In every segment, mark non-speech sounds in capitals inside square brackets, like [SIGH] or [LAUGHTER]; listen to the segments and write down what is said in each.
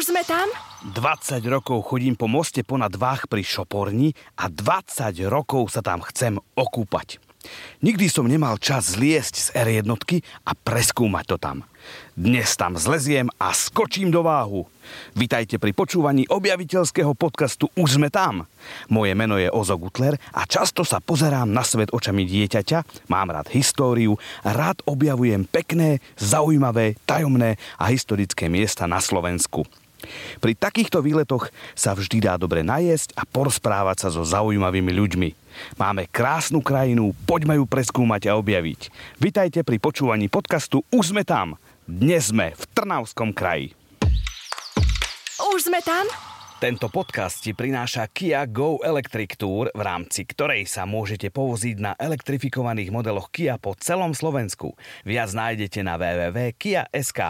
Už sme tam? 20 rokov chodím po moste ponad Vách pri Šoporni a 20 rokov sa tam chcem okúpať. Nikdy som nemal čas zliesť z R1 a preskúmať to tam. Dnes tam zleziem a skočím do váhu. Vitajte pri počúvaní objaviteľského podcastu Už sme tam. Moje meno je Ozo Gutler a často sa pozerám na svet očami dieťaťa, mám rád históriu, rád objavujem pekné, zaujímavé, tajomné a historické miesta na Slovensku. Pri takýchto výletoch sa vždy dá dobre najesť a porozprávať sa so zaujímavými ľuďmi. Máme krásnu krajinu, poďme ju preskúmať a objaviť. Vitajte pri počúvaní podcastu Už sme tam. Dnes sme v Trnavskom kraji. Už sme tam? Tento podcast ti prináša Kia Go Electric Tour, v rámci ktorej sa môžete povoziť na elektrifikovaných modeloch Kia po celom Slovensku. Viac nájdete na www.kia.sk.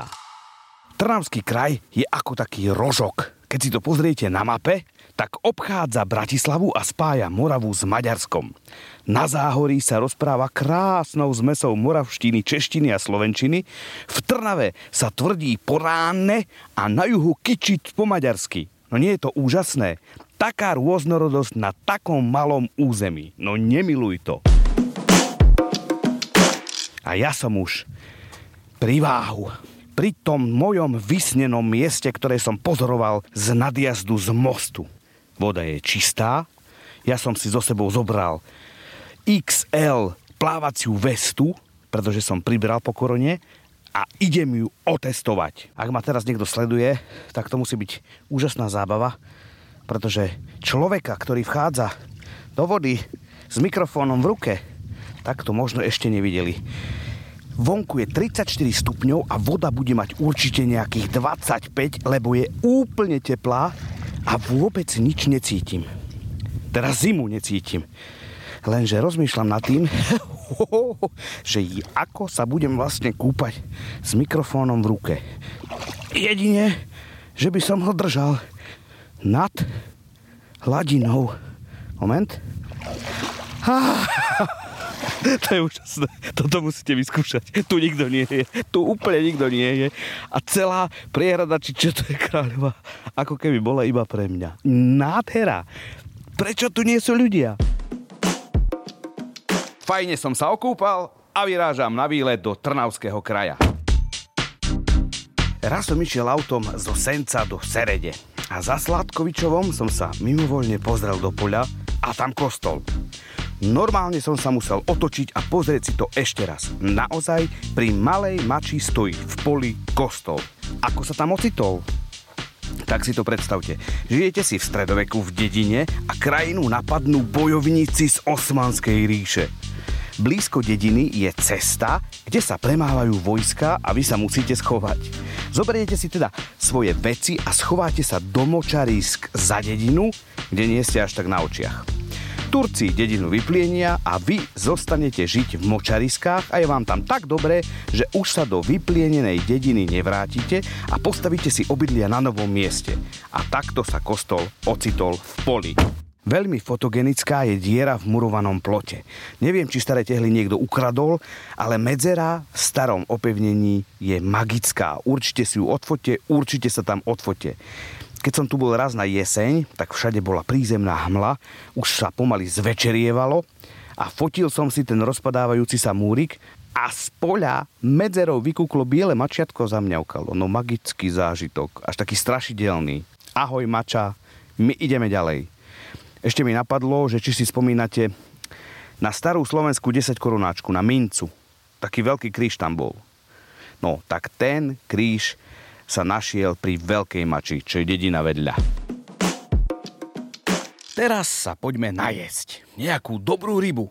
Trnavský kraj je ako taký rožok. Keď si to pozriete na mape, tak obchádza Bratislavu a spája Moravu s Maďarskom. Na záhorí sa rozpráva krásnou zmesou moravštiny, češtiny a slovenčiny. V Trnave sa tvrdí poránne a na juhu kičiť po maďarsky. No nie je to úžasné? Taká rôznorodosť na takom malom území. No nemiluj to. A ja som už pri váhu. Pri tom mojom vysnenom mieste, ktoré som pozoroval z nadjazdu z mostu. Voda je čistá. Ja som si so sebou zobral XL plávaciu vestu, pretože som pribral po korone a idem ju otestovať. Ak ma teraz niekto sleduje, tak to musí byť úžasná zábava, pretože človeka, ktorý vchádza do vody s mikrofónom v ruke, tak to možno ešte nevideli. Vonku je 34 stupňov a voda bude mať určite nejakých 25, lebo je úplne teplá a vôbec nič necítim. Teraz zimu necítim. Lenže rozmýšľam nad tým, [LAUGHS] že ako sa budem vlastne kúpať s mikrofónom v ruke. Jedine, že by som ho držal nad hladinou. Moment. [LAUGHS] [LAUGHS] to je úžasné. Toto musíte vyskúšať. Tu nikto nie je. Tu úplne nikto nie je. A celá priehrada, či čo to je kráľová, ako keby bola iba pre mňa. Nádhera. Prečo tu nie sú ľudia? Fajne som sa okúpal a vyrážam na výlet do Trnavského kraja. Raz som išiel autom zo Senca do Serede a za Sladkovičovom som sa mimovoľne pozrel do poľa a tam kostol. Normálne som sa musel otočiť a pozrieť si to ešte raz. Naozaj pri malej mači stojí v poli kostol. Ako sa tam ocitol? Tak si to predstavte. Žijete si v stredoveku v dedine a krajinu napadnú bojovníci z Osmanskej ríše. Blízko dediny je cesta, kde sa premávajú vojska a vy sa musíte schovať. Zoberiete si teda svoje veci a schováte sa do močarísk za dedinu, kde nie ste až tak na očiach. Turci dedinu vyplienia a vy zostanete žiť v močariskách a je vám tam tak dobre, že už sa do vyplienenej dediny nevrátite a postavíte si obydlia na novom mieste. A takto sa kostol ocitol v poli. Veľmi fotogenická je diera v murovanom plote. Neviem, či staré tehly niekto ukradol, ale medzera v starom opevnení je magická. Určite si ju odfote, určite sa tam odfote. Keď som tu bol raz na jeseň, tak všade bola prízemná hmla, už sa pomaly zvečerievalo a fotil som si ten rozpadávajúci sa múrik a z poľa medzerou vykúklo biele mačiatko zamňaukalo. No magický zážitok, až taký strašidelný. Ahoj mača, my ideme ďalej. Ešte mi napadlo, že či si spomínate na starú slovenskú 10 korunáčku, na mincu. Taký veľký kríž tam bol. No, tak ten kríž sa našiel pri Veľkej Mači, čo je dedina vedľa. Teraz sa poďme najesť. Nejakú dobrú rybu.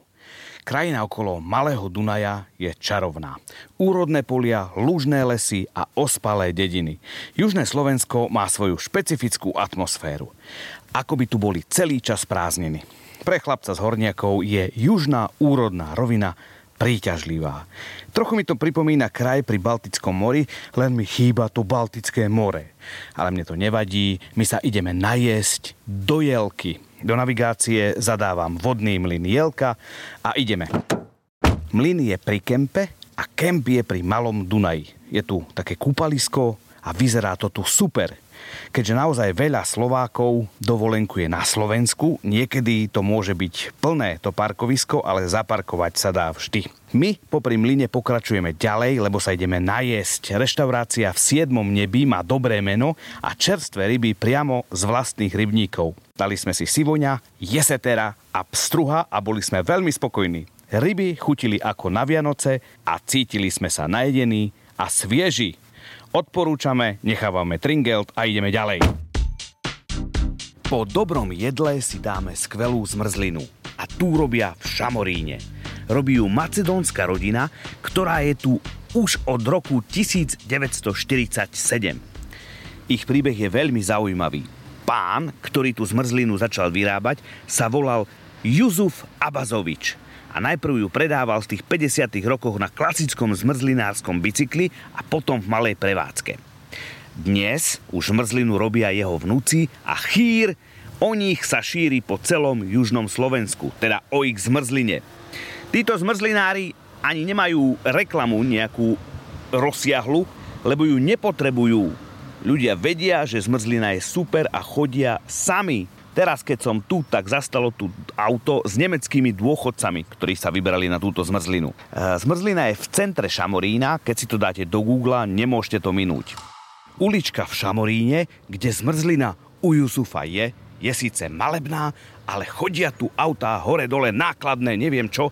Krajina okolo Malého Dunaja je čarovná. Úrodné polia, lužné lesy a ospalé dediny. Južné Slovensko má svoju špecifickú atmosféru ako by tu boli celý čas prázdniny. Pre chlapca z horniakov je južná úrodná rovina príťažlivá. Trochu mi to pripomína kraj pri Baltickom mori, len mi chýba to Baltické more. Ale mne to nevadí, my sa ideme najesť do Jelky. Do navigácie zadávam vodný mlyn Jelka a ideme. Mlyn je pri Kempe a Kemp je pri Malom Dunaji. Je tu také kúpalisko a vyzerá to tu super. Keďže naozaj veľa Slovákov dovolenkuje na Slovensku, niekedy to môže byť plné to parkovisko, ale zaparkovať sa dá vždy. My popri mline pokračujeme ďalej, lebo sa ideme najesť. Reštaurácia v 7. nebi má dobré meno a čerstvé ryby priamo z vlastných rybníkov. Dali sme si sivoňa, jesetera a pstruha a boli sme veľmi spokojní. Ryby chutili ako na Vianoce a cítili sme sa najedení a svieži. Odporúčame, nechávame Tringelt a ideme ďalej. Po dobrom jedle si dáme skvelú zmrzlinu. A tu robia v Šamoríne. Robí ju macedónska rodina, ktorá je tu už od roku 1947. Ich príbeh je veľmi zaujímavý. Pán, ktorý tú zmrzlinu začal vyrábať, sa volal Juzuf Abazovič a najprv ju predával v tých 50. rokoch na klasickom zmrzlinárskom bicykli a potom v malej prevádzke. Dnes už zmrzlinu robia jeho vnúci a chýr o nich sa šíri po celom južnom Slovensku, teda o ich zmrzline. Títo zmrzlinári ani nemajú reklamu nejakú rozsiahlu, lebo ju nepotrebujú. Ľudia vedia, že zmrzlina je super a chodia sami Teraz, keď som tu, tak zastalo tu auto s nemeckými dôchodcami, ktorí sa vybrali na túto zmrzlinu. E, zmrzlina je v centre Šamorína, keď si to dáte do Google, nemôžete to minúť. Ulička v Šamoríne, kde zmrzlina u Jusufa je, je síce malebná, ale chodia tu autá hore-dole nákladné, neviem čo,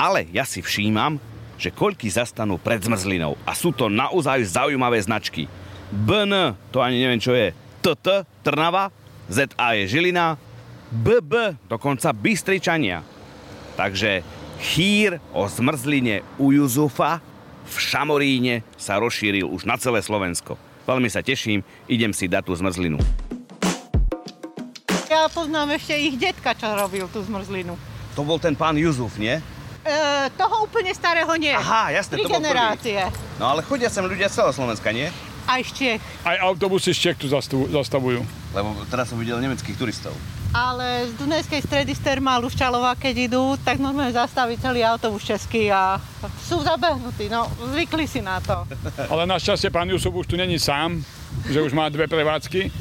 ale ja si všímam, že koľky zastanú pred zmrzlinou a sú to naozaj zaujímavé značky. BN, to ani neviem čo je, TT, Trnava, ZA je Žilina, BB dokonca Bystričania. Takže chýr o zmrzline u Juzufa v Šamoríne sa rozšíril už na celé Slovensko. Veľmi sa teším, idem si dať tú zmrzlinu. Ja poznám ešte ich detka, čo robil tú zmrzlinu. To bol ten pán Juzuf, nie? E, toho úplne starého nie. Aha, jasne, Tri to bol prvý. generácie. No ale chodia sem ľudia z celého Slovenska, nie? Aj z Čech. Aj autobusy z Čech tu zastavu- zastavujú. Lebo teraz som videl nemeckých turistov. Ale z Dunajskej stredy z Termálu Ščalová, keď idú, tak normálne zastaví celý autobus český a sú zabehnutí. No, zvykli si na to. Ale našťastie pán Jusuf už tu není sám, že už má dve prevádzky,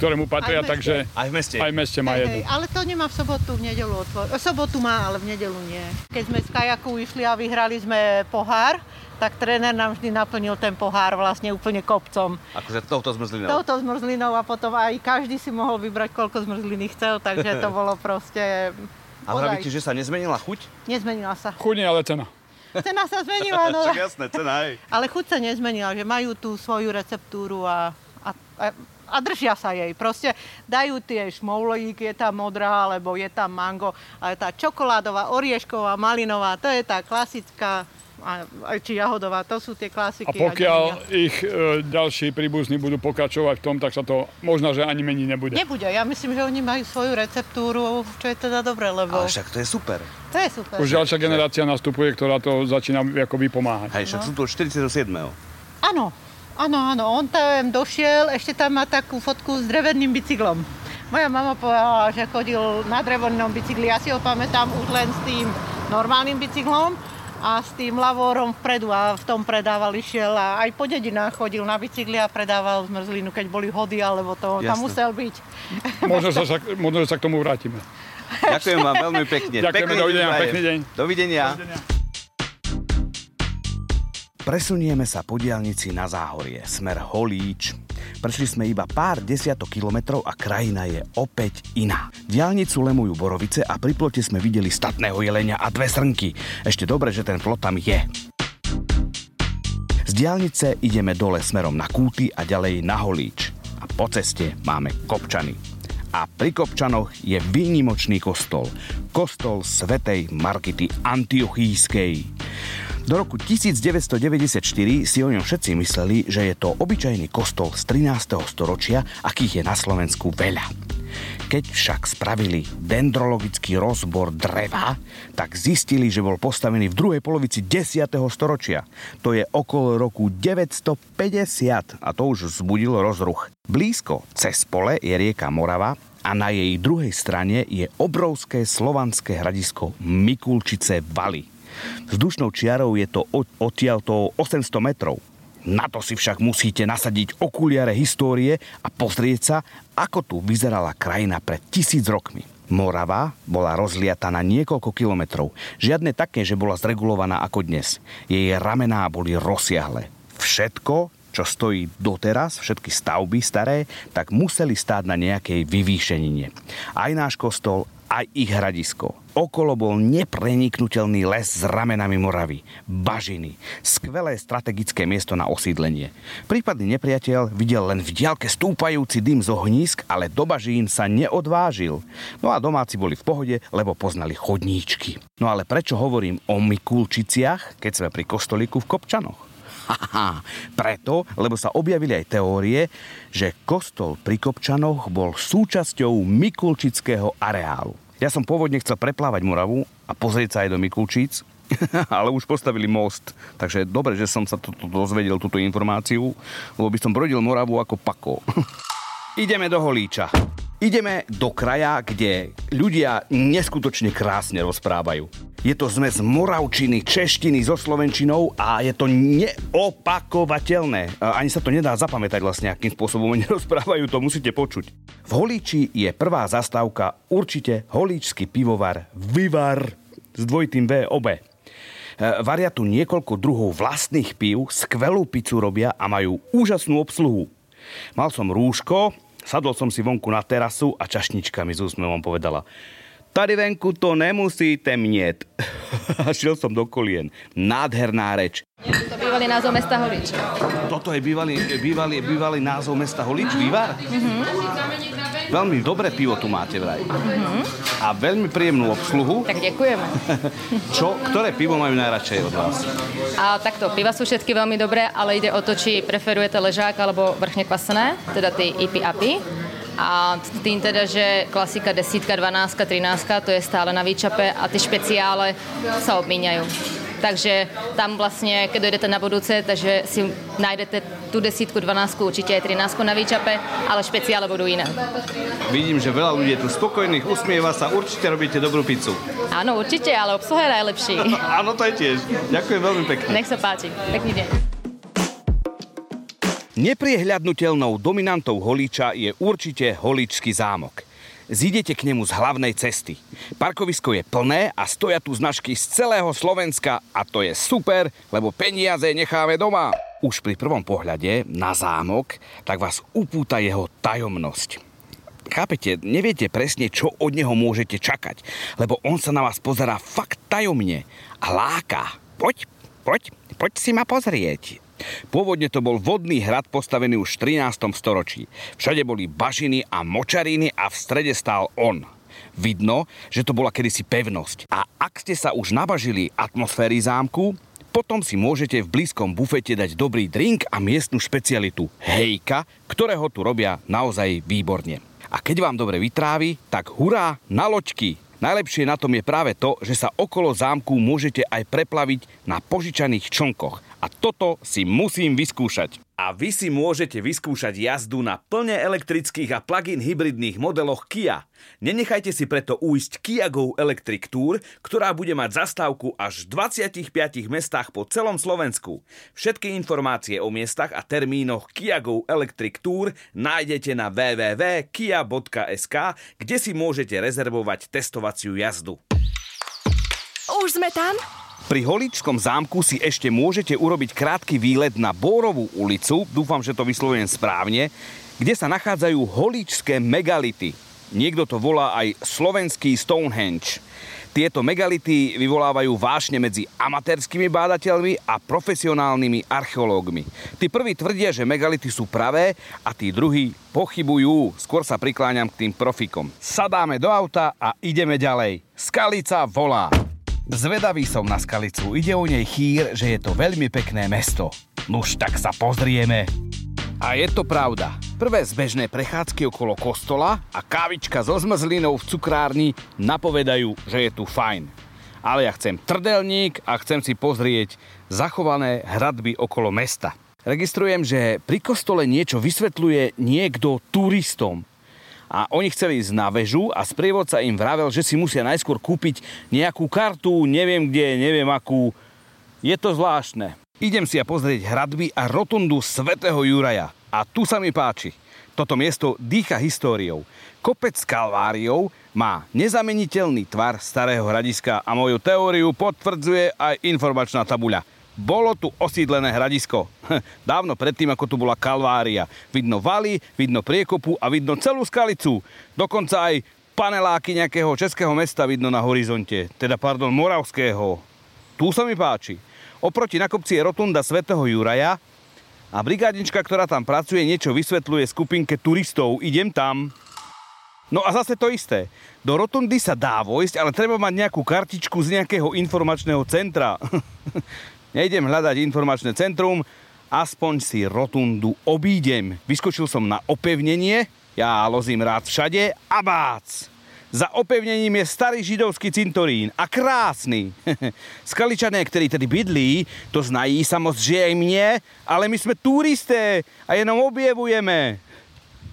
ktoré mu patria, Aj meste. takže Aj v meste. aj v meste má jednu. hej, ale to nemá v sobotu, v nedelu otvor. V sobotu má, ale v nedelu nie. Keď sme z kajaku išli a vyhrali sme pohár, tak tréner nám vždy naplnil ten pohár vlastne úplne kopcom. Akože touto zmrzlinou. touto zmrzlinou a potom aj každý si mohol vybrať, koľko zmrzliny chcel, takže to [LAUGHS] bolo proste... Ale ozaj. hovoríte, že sa nezmenila chuť? Nezmenila sa. Chudne, ale cena. Cena sa zmenila, no, [LAUGHS] Však jasné, cena aj. ale chuť sa nezmenila, že majú tú svoju receptúru a, a, a, a držia sa jej. Proste dajú tie šmoulík, je tam modrá, alebo je tam mango, ale tá čokoládová, oriešková, malinová, to je tá klasická, a, či jahodová, to sú tie klasiky. A pokiaľ nemenia. ich e, ďalší príbuzní budú pokračovať v tom, tak sa to možno, že ani mení nebude. Nebude, ja myslím, že oni majú svoju receptúru, čo je teda dobré, lebo Ale však to je super. to je super. Už ďalšia generácia nastupuje, ktorá to začína ako vypomáhať. Hej, však sú tu od 47. Áno, áno, áno, on tam došiel, ešte tam má takú fotku s dreveným bicyklom. Moja mama povedala, že chodil na drevenom bicykli, ja si ho pamätám už len s tým normálnym bicyklom a s tým lavórom vpredu a v tom predával išiel a aj po dedinách chodil na bicykli a predával zmrzlinu, keď boli hody alebo to, tam Jasné. musel byť. Možno, sa, možno, sa k tomu vrátime. Ďakujem vám veľmi pekne. Ďakujeme, Pekný dovidenia, pekný deň. Dovidenia. Presunieme sa po diálnici na Záhorie, smer Holíč. Prešli sme iba pár desiatok kilometrov a krajina je opäť iná. Diálnicu lemujú borovice a pri plote sme videli statného jelenia a dve srnky. Ešte dobre, že ten plot tam je. Z diálnice ideme dole smerom na Kúty a ďalej na Holíč. A po ceste máme Kopčany. A pri Kopčanoch je výnimočný kostol. Kostol svätej Markity Antiochískej. Do roku 1994 si o ňom všetci mysleli, že je to obyčajný kostol z 13. storočia, akých je na Slovensku veľa. Keď však spravili dendrologický rozbor dreva, tak zistili, že bol postavený v druhej polovici 10. storočia. To je okolo roku 950 a to už vzbudilo rozruch. Blízko cez pole je rieka Morava a na jej druhej strane je obrovské slovanské hradisko Mikulčice Valy. Vzdušnou čiarou je to od- odtiaľto 800 metrov. Na to si však musíte nasadiť okuliare histórie a pozrieť sa, ako tu vyzerala krajina pred tisíc rokmi. Morava bola rozliata na niekoľko kilometrov. Žiadne také, že bola zregulovaná ako dnes. Jej ramená boli rozsiahle. Všetko, čo stojí doteraz, všetky stavby staré, tak museli stáť na nejakej vyvýšenine. Aj náš kostol, aj ich hradisko. Okolo bol nepreniknutelný les s ramenami Moravy, bažiny, skvelé strategické miesto na osídlenie. Prípadný nepriateľ videl len v diaľke stúpajúci dym z ohnízk, ale do bažín sa neodvážil. No a domáci boli v pohode, lebo poznali chodníčky. No ale prečo hovorím o Mikulčiciach, keď sme pri kostolíku v Kopčanoch? Haha, preto, lebo sa objavili aj teórie, že kostol pri Kopčanoch bol súčasťou Mikulčického areálu. Ja som pôvodne chcel preplávať Moravu a pozrieť sa aj do Mikulčíc, [LAUGHS] ale už postavili most. Takže dobre, že som sa to, to dozvedel, túto informáciu, lebo by som brodil Moravu ako pako. [LAUGHS] Ideme do Holíča. Ideme do kraja, kde ľudia neskutočne krásne rozprávajú. Je to zmes moravčiny, češtiny so slovenčinou a je to neopakovateľné. Ani sa to nedá zapamätať vlastne, akým spôsobom oni [LAUGHS] rozprávajú, to musíte počuť. V Holíči je prvá zastávka určite holíčsky pivovar Vivar s dvojitým V obe. Varia tu niekoľko druhov vlastných pív, skvelú pizzu robia a majú úžasnú obsluhu. Mal som rúško, sadol som si vonku na terasu a čašnička mi z úsmevom povedala Tady venku to nemusíte mnieť. [LAUGHS] A šiel som do kolien. Nádherná reč. To bývalý názov mesta Holič. Toto je bývalý, bývalý, bývalý názov mesta Holič, Vývar? Mm-hmm. Veľmi dobré pivo tu máte vraj. Mm-hmm. A veľmi príjemnú obsluhu. Tak ďakujeme. [LAUGHS] Čo, ktoré pivo majú najradšej od vás? A takto, piva sú všetky veľmi dobré, ale ide o to, či preferujete ležák alebo vrchne kvasené, teda tie IPI API. A tým teda, že klasika desítka, 12, 13, to je stále na výčape a ty špeciále sa obmíňajú. Takže tam vlastne, keď dojdete na budúce, takže si nájdete tú desítku, 12, určite aj 13 na výčape, ale špeciále budú iné. Vidím, že veľa ľudí je tu spokojných, usmieva sa, určite robíte dobrú pizzu. Áno, určite, ale obsluha je najlepší. [LAUGHS] Áno, to je tiež. Ďakujem veľmi pekne. Nech sa páči. Pekný deň. Nepriehľadnutelnou dominantou Holíča je určite Holičský zámok. Zídete k nemu z hlavnej cesty. Parkovisko je plné a stoja tu značky z celého Slovenska a to je super, lebo peniaze necháme doma. Už pri prvom pohľade na zámok, tak vás upúta jeho tajomnosť. Chápete, neviete presne, čo od neho môžete čakať, lebo on sa na vás pozerá fakt tajomne a láka. Poď, poď, poď si ma pozrieť. Pôvodne to bol vodný hrad postavený už v 13. storočí. Všade boli bažiny a močariny a v strede stál on. Vidno, že to bola kedysi pevnosť. A ak ste sa už nabažili atmosféry zámku, potom si môžete v blízkom bufete dať dobrý drink a miestnu špecialitu hejka, ktorého tu robia naozaj výborne. A keď vám dobre vytrávi, tak hurá na loďky, Najlepšie na tom je práve to, že sa okolo zámku môžete aj preplaviť na požičaných člnkoch. A toto si musím vyskúšať. A vy si môžete vyskúšať jazdu na plne elektrických a plug-in hybridných modeloch Kia. Nenechajte si preto újsť Kia Go Electric Tour, ktorá bude mať zastávku až v 25 mestách po celom Slovensku. Všetky informácie o miestach a termínoch Kia Go Electric Tour nájdete na www.kia.sk, kde si môžete rezervovať testovaciu jazdu. Už sme tam? Pri Holičskom zámku si ešte môžete urobiť krátky výlet na Bórovú ulicu, dúfam, že to vyslovujem správne, kde sa nachádzajú holičské megality. Niekto to volá aj slovenský Stonehenge. Tieto megality vyvolávajú vášne medzi amatérskými bádateľmi a profesionálnymi archeológmi. Tí prví tvrdia, že megality sú pravé a tí druhí pochybujú. Skôr sa prikláňam k tým profikom. Sadáme do auta a ideme ďalej. Skalica volá. Zvedavý som na Skalicu. Ide o nej chýr, že je to veľmi pekné mesto. Nuž tak sa pozrieme. A je to pravda. Prvé zbežné prechádzky okolo kostola a kávička so zmrzlinou v cukrárni napovedajú, že je tu fajn. Ale ja chcem trdelník a chcem si pozrieť zachované hradby okolo mesta. Registrujem, že pri kostole niečo vysvetľuje niekto turistom a oni chceli ísť na väžu a sprievodca im vravel, že si musia najskôr kúpiť nejakú kartu, neviem kde, neviem akú. Je to zvláštne. Idem si ja pozrieť hradby a rotundu svätého Juraja. A tu sa mi páči. Toto miesto dýcha históriou. Kopec s Kalváriou má nezameniteľný tvar starého hradiska a moju teóriu potvrdzuje aj informačná tabuľa. Bolo tu osídlené hradisko. [LAUGHS] Dávno predtým, ako tu bola Kalvária. Vidno valy, vidno priekopu a vidno celú skalicu. Dokonca aj paneláky nejakého českého mesta vidno na horizonte. Teda, pardon, moravského. Tu sa mi páči. Oproti na kopci je rotunda svätého Juraja a brigádnička, ktorá tam pracuje, niečo vysvetľuje skupinke turistov. Idem tam. No a zase to isté. Do rotundy sa dá vojsť, ale treba mať nejakú kartičku z nejakého informačného centra. [LAUGHS] Nejdem hľadať informačné centrum, aspoň si rotundu obídem. Vyskočil som na opevnenie, ja lozím rád všade a bác! Za opevnením je starý židovský cintorín a krásny. [LAUGHS] Skaličané, ktorí tedy bydlí, to znají samozrejme, ale my sme turisté a jenom objevujeme.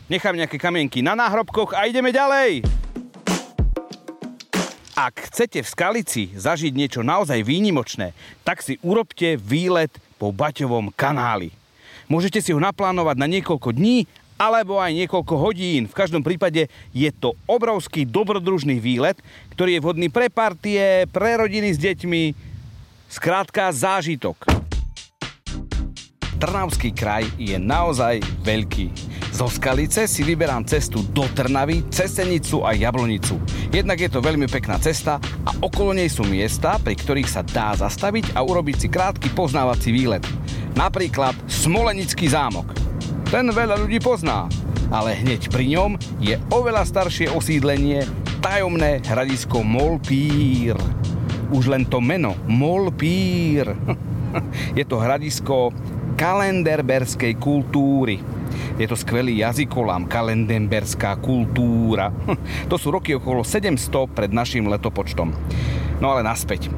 Nechám nejaké kamienky na náhrobkoch a ideme ďalej. Ak chcete v Skalici zažiť niečo naozaj výnimočné, tak si urobte výlet po Baťovom kanáli. Môžete si ho naplánovať na niekoľko dní alebo aj niekoľko hodín. V každom prípade je to obrovský dobrodružný výlet, ktorý je vhodný pre partie, pre rodiny s deťmi, skrátka zážitok. Trnavský kraj je naozaj veľký. Zo Skalice si vyberám cestu do Trnavy, Cesenicu a Jablonicu. Jednak je to veľmi pekná cesta a okolo nej sú miesta, pri ktorých sa dá zastaviť a urobiť si krátky poznávací výlet. Napríklad Smolenický zámok. Ten veľa ľudí pozná, ale hneď pri ňom je oveľa staršie osídlenie tajomné hradisko Molpír. Už len to meno Molpír. [LAUGHS] je to hradisko kalenderberskej kultúry. Je to skvelý jazykolám, kalendenberská kultúra. To sú roky okolo 700 pred našim letopočtom. No ale naspäť.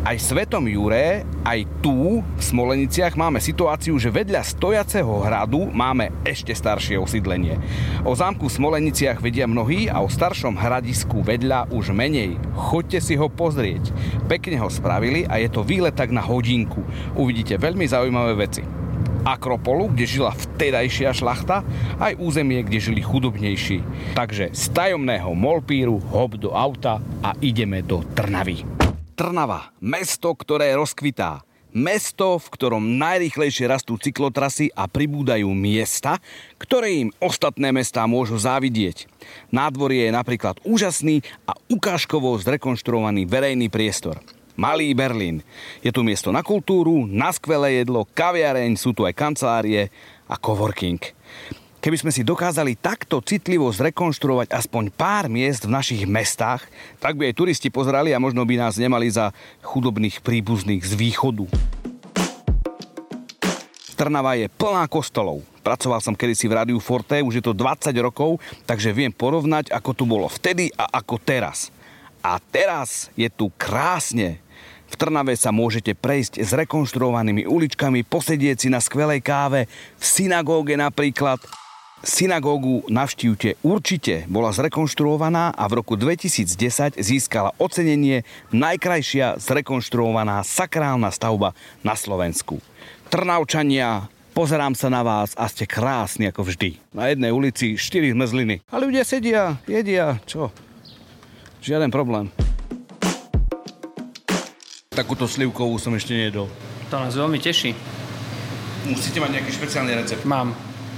Aj Svetom Jure, aj tu v Smoleniciach máme situáciu, že vedľa stojaceho hradu máme ešte staršie osídlenie. O zámku v Smoleniciach vedia mnohí a o staršom hradisku vedľa už menej. Choďte si ho pozrieť. Pekne ho spravili a je to výlet tak na hodinku. Uvidíte veľmi zaujímavé veci. Akropolu, kde žila vtedajšia šlachta, aj územie, kde žili chudobnejší. Takže z tajomného Molpíru hop do auta a ideme do Trnavy. Trnava, mesto, ktoré rozkvitá. Mesto, v ktorom najrychlejšie rastú cyklotrasy a pribúdajú miesta, ktoré im ostatné mestá môžu závidieť. Nádvorie je napríklad úžasný a ukážkovo zrekonštruovaný verejný priestor. Malý Berlín. Je tu miesto na kultúru, na skvelé jedlo, kaviareň, sú tu aj kancelárie a coworking. Keby sme si dokázali takto citlivo zrekonštruovať aspoň pár miest v našich mestách, tak by aj turisti pozerali a možno by nás nemali za chudobných príbuzných z východu. Trnava je plná kostolov. Pracoval som kedysi v Rádiu Forte, už je to 20 rokov, takže viem porovnať, ako tu bolo vtedy a ako teraz. A teraz je tu krásne. V Trnave sa môžete prejsť s rekonštruovanými uličkami, posedieť si na skvelej káve, v synagóge napríklad. Synagógu navštívte určite, bola zrekonštruovaná a v roku 2010 získala ocenenie najkrajšia zrekonštruovaná sakrálna stavba na Slovensku. Trnavčania, pozerám sa na vás a ste krásni ako vždy. Na jednej ulici 4 zmrzliny. A ľudia sedia, jedia, čo? Žiaden problém. Takúto slivkovú som ešte nejedol. To nás veľmi teší. Musíte mať nejaký špeciálny recept. Mám.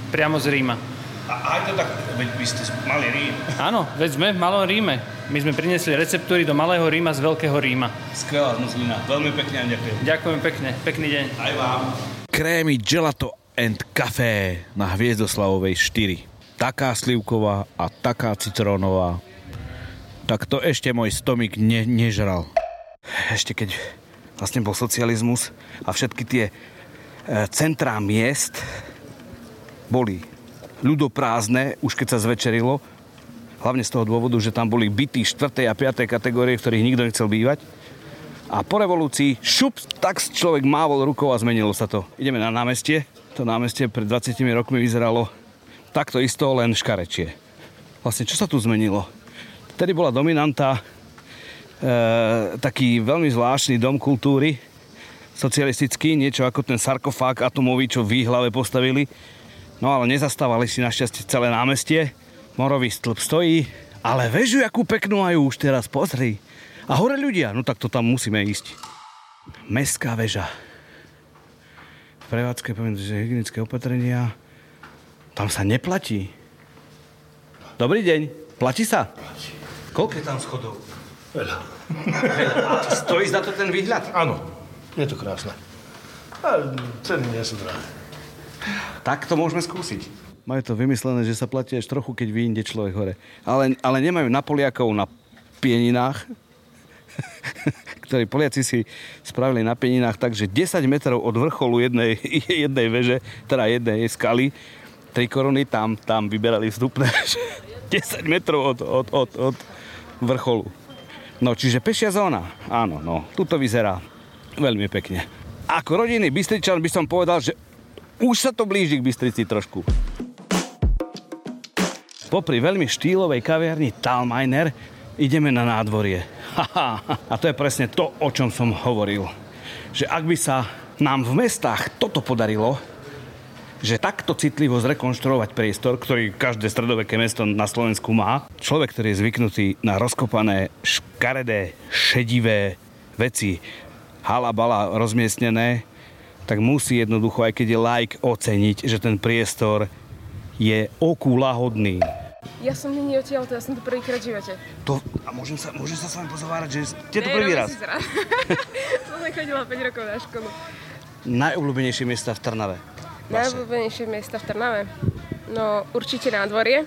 Priamo z Ríma. A aj to tak, veď vy ste mali Rím. Áno, veď sme v Malom Ríme. My sme priniesli receptúry do Malého Ríma z Veľkého Ríma. Skvelá zmrzlina. Veľmi pekne a ďakujem. Ďakujem pekne. Pekný deň. Aj vám. Krémy Gelato and Café na Hviezdoslavovej 4. Taká slivková a taká citrónová. Tak to ešte môj stomik ne- nežral. Ešte keď vlastne bol socializmus a všetky tie e, centrá miest boli ľudoprázdne, už keď sa zvečerilo, hlavne z toho dôvodu, že tam boli byty 4. a 5. kategórie, v ktorých nikto nechcel bývať. A po revolúcii, šup, tak človek mávol rukou a zmenilo sa to. Ideme na námestie. To námestie pred 20 rokmi vyzeralo takto isto, len škarečie. Vlastne, čo sa tu zmenilo? Vtedy bola dominanta e, taký veľmi zvláštny dom kultúry, socialistický, niečo ako ten sarkofág atomový, čo v hlave postavili. No ale nezastávali si našťastie celé námestie. Morový stĺp stojí, ale vežu, akú peknú majú už teraz, pozri. A hore ľudia, no tak to tam musíme ísť. Mestská väža. Prevádzke poviem, že hygienické opatrenia. Tam sa neplatí. Dobrý deň, platí sa? Platí. Koľko je tam schodov? Veľa. A stojí za to ten výhľad? Áno, je to krásne. A ceny nie sú drahé. Tak to môžeme skúsiť. Majú to vymyslené, že sa platí až trochu, keď vyjde človek hore. Ale, ale nemajú na Poliakov na pieninách, [LAUGHS] ktorí Poliaci si spravili na pieninách tak, že 10 metrov od vrcholu jednej, [LAUGHS] jednej veže, teda jednej skaly, tri koruny, tam, tam vyberali vstupné [LAUGHS] 10 metrov od, od, od, od vrcholu. No, čiže pešia zóna. Áno, no, tuto vyzerá veľmi pekne. Ako rodinný Bystričan by som povedal, že už sa to blíži k Bystrici trošku. Popri veľmi štýlovej kaviarni Talminer ideme na nádvorie. [LAUGHS] A to je presne to, o čom som hovoril. Že ak by sa nám v mestách toto podarilo, že takto citlivo zrekonštruovať priestor, ktorý každé stredoveké mesto na Slovensku má, človek, ktorý je zvyknutý na rozkopané, škaredé, šedivé veci, halabala rozmiestnené, tak musí jednoducho, aj keď je like, oceniť, že ten priestor je oku lahodný. Ja som není odtiaľ, to ja som tu prvýkrát v živote. To, a môžem sa, môžem sa s vami pozovárať, že ste [LAUGHS] to prvý raz. som chodila 5 rokov na školu. Najobľúbenejšie miesta v Trnave. Najobľúbenejšie miesta v Trnave? No určite nádvorie.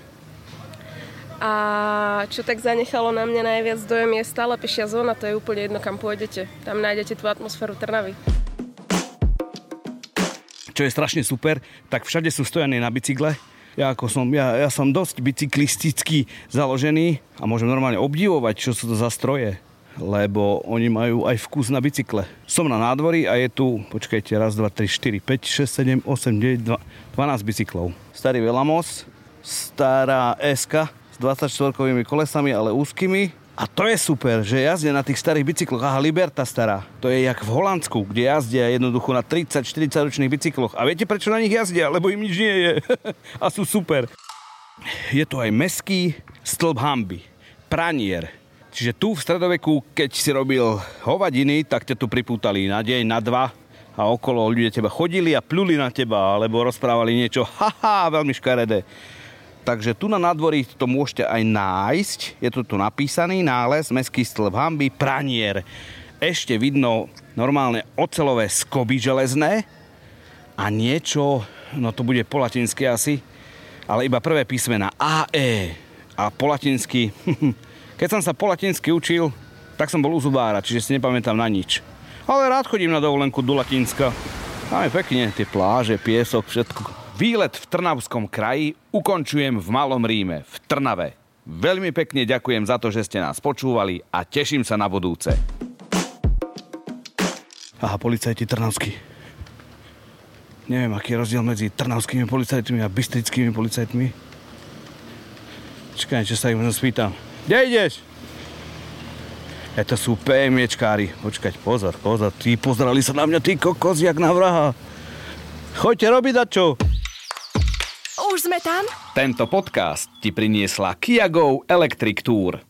A čo tak zanechalo na mňa najviac dojem je stále pešia zóna, to je úplne jedno, kam pôjdete. Tam nájdete tú atmosféru Trnavy. Čo je strašne super, tak všade sú stojení na bicykle. Ja, ako som, ja, ja som dosť bicyklisticky založený a môžem normálne obdivovať, čo sú to za stroje lebo oni majú aj vkus na bicykle. Som na nádvorí a je tu, počkajte, raz, dva, tri, štyri, 5, 6, 7, 8, 9, 12 bicyklov. Starý Velamos, stará SK s 24-kovými kolesami, ale úzkými. A to je super, že jazdia na tých starých bicykloch. Aha, Liberta stará. To je jak v Holandsku, kde jazdia jednoducho na 30-40 ročných bicykloch. A viete, prečo na nich jazdia? Lebo im nič nie je. [LAUGHS] a sú super. Je to aj meský stĺp hamby. Pranier Čiže tu v stredoveku, keď si robil hovadiny, tak ťa tu pripútali na deň, na dva a okolo ľudia teba chodili a pluli na teba, alebo rozprávali niečo, [LAUGHS] haha, veľmi škaredé. Takže tu na nádvorí to môžete aj nájsť. Je tu tu napísaný nález, meský stĺp hamby, pranier. Ešte vidno normálne ocelové skoby železné a niečo, no to bude po latinsky asi, ale iba prvé písmena AE a po latinsky [LAUGHS] Keď som sa po latinsky učil, tak som bol u zubára, čiže si nepamätám na nič. Ale rád chodím na dovolenku do Latinska. Tam je pekne, tie pláže, piesok, všetko. Výlet v Trnavskom kraji ukončujem v Malom Ríme, v Trnave. Veľmi pekne ďakujem za to, že ste nás počúvali a teším sa na budúce. Aha, policajti trnavskí. Neviem, aký je rozdiel medzi trnavskými policajtmi a bystrickými policajtmi. Čakaj, čo sa ich spýtam. Kde ideš? E to sú PMčkári. Počkať, pozor, pozor. Tí pozerali sa na mňa, ty kokos, jak na vraha. Choďte robiť čo? Už sme tam? Tento podcast ti priniesla Kia Go Electric Tour.